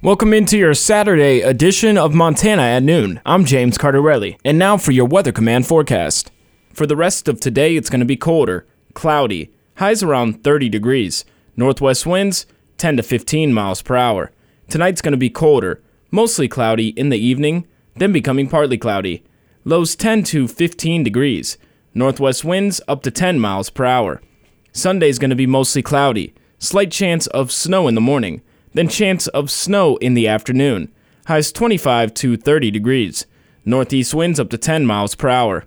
Welcome into your Saturday edition of Montana at noon. I'm James Cardarelli, and now for your Weather Command forecast. For the rest of today, it's going to be colder, cloudy, highs around 30 degrees, northwest winds 10 to 15 miles per hour. Tonight's going to be colder, mostly cloudy in the evening, then becoming partly cloudy. Lows 10 to 15 degrees, northwest winds up to 10 miles per hour. Sunday's going to be mostly cloudy, slight chance of snow in the morning then chance of snow in the afternoon. Highs 25 to 30 degrees. Northeast winds up to 10 miles per hour.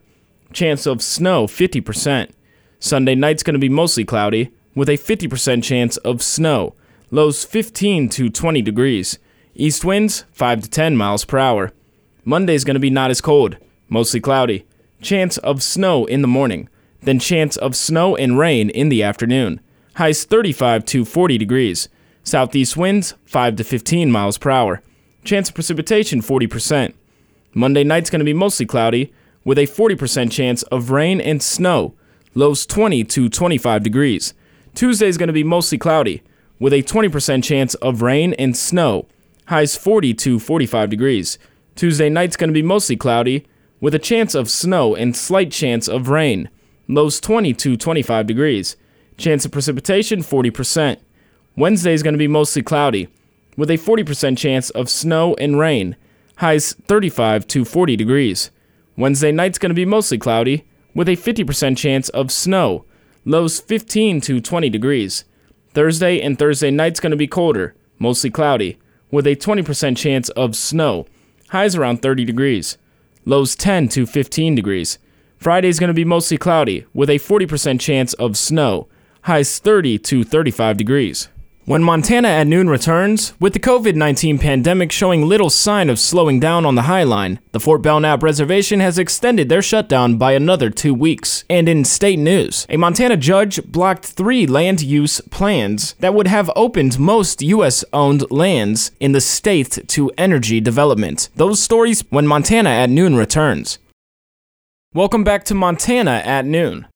Chance of snow 50%. Sunday night's going to be mostly cloudy with a 50% chance of snow. Lows 15 to 20 degrees. East winds 5 to 10 miles per hour. Monday's going to be not as cold, mostly cloudy. Chance of snow in the morning, then chance of snow and rain in the afternoon. Highs 35 to 40 degrees. Southeast winds 5 to 15 miles per hour. Chance of precipitation 40%. Monday night's going to be mostly cloudy with a 40% chance of rain and snow. Lows 20 to 25 degrees. Tuesday's going to be mostly cloudy with a 20% chance of rain and snow. Highs 40 to 45 degrees. Tuesday night's going to be mostly cloudy with a chance of snow and slight chance of rain. Lows 20 to 25 degrees. Chance of precipitation 40%. Wednesday is going to be mostly cloudy, with a 40% chance of snow and rain. Highs 35 to 40 degrees. Wednesday night's going to be mostly cloudy, with a 50% chance of snow. Lows 15 to 20 degrees. Thursday and Thursday night's going to be colder, mostly cloudy, with a 20% chance of snow. Highs around 30 degrees. Lows 10 to 15 degrees. Friday's going to be mostly cloudy, with a 40% chance of snow. Highs 30 to 35 degrees. When Montana at noon returns, with the COVID 19 pandemic showing little sign of slowing down on the High Line, the Fort Belknap Reservation has extended their shutdown by another two weeks. And in state news, a Montana judge blocked three land use plans that would have opened most U.S. owned lands in the state to energy development. Those stories when Montana at noon returns. Welcome back to Montana at noon.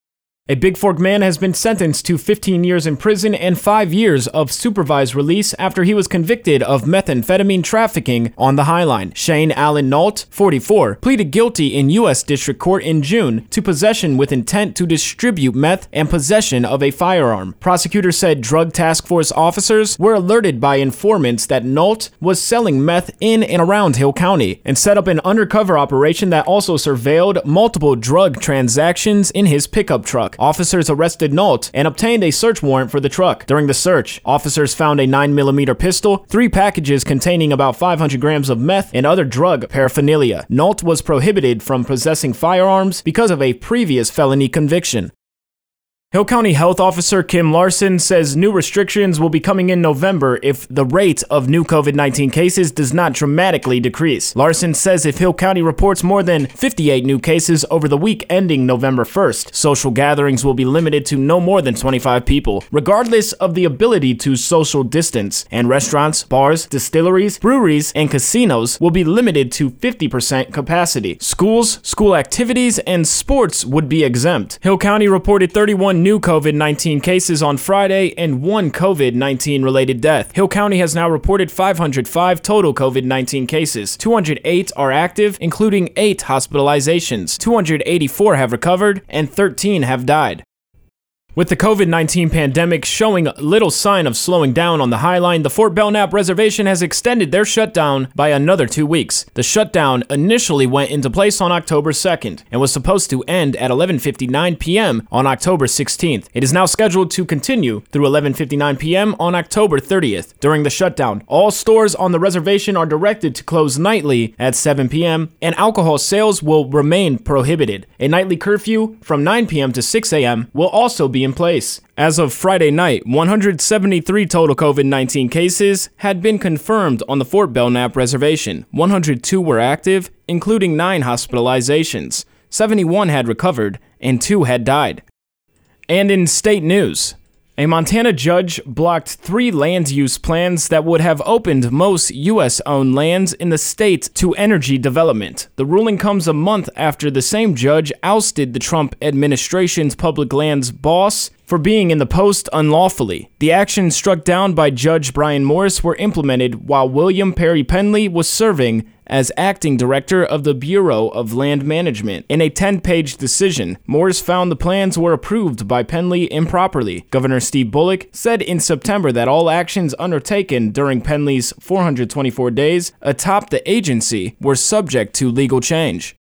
A Bigfork man has been sentenced to 15 years in prison and 5 years of supervised release after he was convicted of methamphetamine trafficking on the Highline. Shane Allen Nault, 44, pleaded guilty in U.S. District Court in June to possession with intent to distribute meth and possession of a firearm. Prosecutors said drug task force officers were alerted by informants that Nault was selling meth in and around Hill County and set up an undercover operation that also surveilled multiple drug transactions in his pickup officers arrested Nault and obtained a search warrant for the truck. During the search, officers found a 9mm pistol, three packages containing about 500 grams of meth, and other drug paraphernalia. Nault was prohibited from possessing firearms because of a previous felony conviction. Hill County Health Officer Kim Larson says new restrictions will be coming in November if the rate of new COVID 19 cases does not dramatically decrease. Larson says if Hill County reports more than 58 new cases over the week ending November 1st, social gatherings will be limited to no more than 25 people, regardless of the ability to social distance, and restaurants, bars, distilleries, breweries, and casinos will be limited to 50% capacity. Schools, school activities, and sports would be exempt. Hill County reported 31 new COVID 19 cases on Friday and one COVID 19 related death. Hill County has now reported 505 total COVID 19 cases. 208 are active, including 8 hospitalizations. 284 have recovered, and 13 have died. With the COVID 19 pandemic showing little sign of slowing down on the High Line, the Fort Belknap Reservation has extended their shutdown by another two weeks. The shutdown initially went into place on October 2nd and was supposed to end at 11:59 p.m. on October 16th. It is now scheduled to continue through 11:59 p.m. on October 30th. During the shutdown, all stores on the reservation are directed to close nightly at 7 p.m. and alcohol sales will remain prohibited. A nightly curfew from 9 p.m. to 6 a.m. will also be in place. As of Friday night, 173 total COVID 19 cases had been confirmed on the Fort Belknap Reservation. 102 were active, including 9 hospitalizations. 71 had recovered, and 2 had died. And in state news, a Montana judge blocked three land use plans that would have opened most U.S. owned lands in the state to energy development. The ruling comes a month after the same judge ousted the Trump administration's public lands boss for being in the post unlawfully. The actions struck down by Judge Brian Morris were implemented while William Perry Pendley was serving as acting director of the Bureau of Land Management. In a 10 page decision, Morris found the plans were approved by Pendley improperly. Governor Steve Bullock said in September that all actions undertaken during Pendley's 424 days atop the agency were subject to legal change.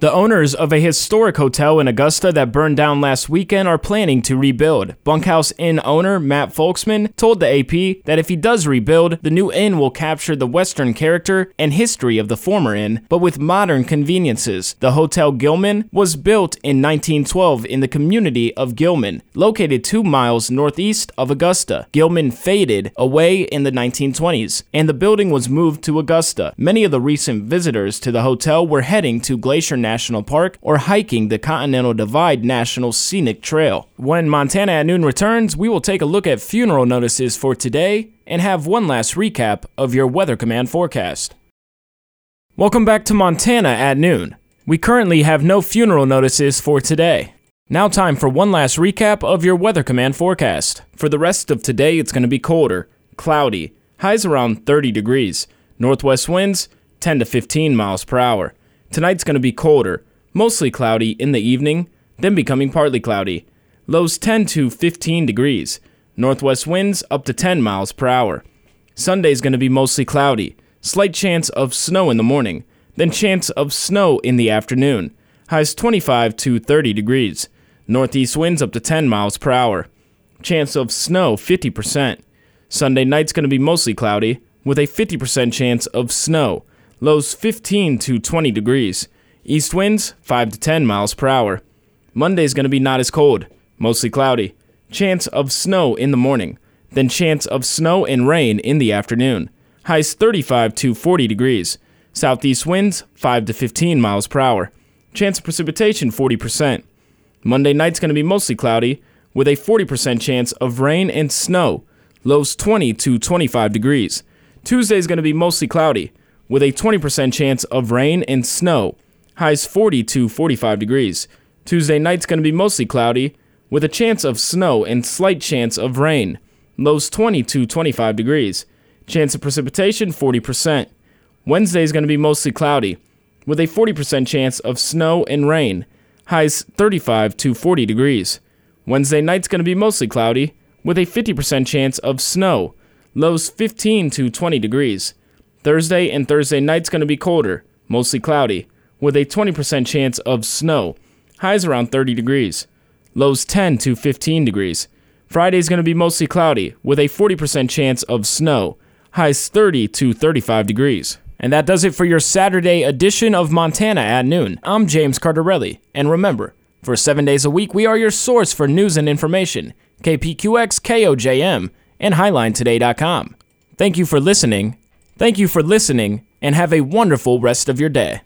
The owners of a historic hotel in Augusta that burned down last weekend are planning to rebuild. Bunkhouse Inn owner Matt Folksman told the AP that if he does rebuild, the new inn will capture the Western character and history of the former inn, but with modern conveniences. The Hotel Gilman was built in 1912 in the community of Gilman, located two miles northeast of Augusta. Gilman faded away in the 1920s, and the building was moved to Augusta. Many of the recent visitors to the hotel were heading to Glacier National Park or hiking the Continental Divide National Scenic Trail. When Montana at Noon returns, we will take a look at funeral notices for today and have one last recap of your Weather Command forecast. Welcome back to Montana at Noon. We currently have no funeral notices for today. Now, time for one last recap of your Weather Command forecast. For the rest of today, it's going to be colder, cloudy, highs around 30 degrees, northwest winds 10 to 15 miles per hour. Tonight's going to be colder, mostly cloudy in the evening, then becoming partly cloudy. Lows 10 to 15 degrees. Northwest winds up to 10 miles per hour. Sunday's going to be mostly cloudy. Slight chance of snow in the morning, then chance of snow in the afternoon. Highs 25 to 30 degrees. Northeast winds up to 10 miles per hour. Chance of snow 50%. Sunday night's going to be mostly cloudy with a 50% chance of snow. Lows 15 to 20 degrees. East winds 5 to 10 miles per hour. Monday's going to be not as cold, mostly cloudy. Chance of snow in the morning, then chance of snow and rain in the afternoon. Highs 35 to 40 degrees. Southeast winds 5 to 15 miles per hour. Chance of precipitation 40%. Monday night's going to be mostly cloudy with a 40% chance of rain and snow. Lows 20 to 25 degrees. Tuesday's going to be mostly cloudy with a 20% chance of rain and snow. Highs 40 to 45 degrees. Tuesday night's going to be mostly cloudy with a chance of snow and slight chance of rain. Lows 20 to 25 degrees. Chance of precipitation 40%. Wednesday is going to be mostly cloudy with a 40% chance of snow and rain. Highs 35 to 40 degrees. Wednesday night's going to be mostly cloudy with a 50% chance of snow. Lows 15 to 20 degrees. Thursday and Thursday night's going to be colder, mostly cloudy, with a 20% chance of snow. Highs around 30 degrees. Lows 10 to 15 degrees. Friday's going to be mostly cloudy, with a 40% chance of snow. Highs 30 to 35 degrees. And that does it for your Saturday edition of Montana at Noon. I'm James Cardarelli, and remember, for seven days a week, we are your source for news and information. KPQX, KOJM, and HighlineToday.com. Thank you for listening Thank you for listening and have a wonderful rest of your day.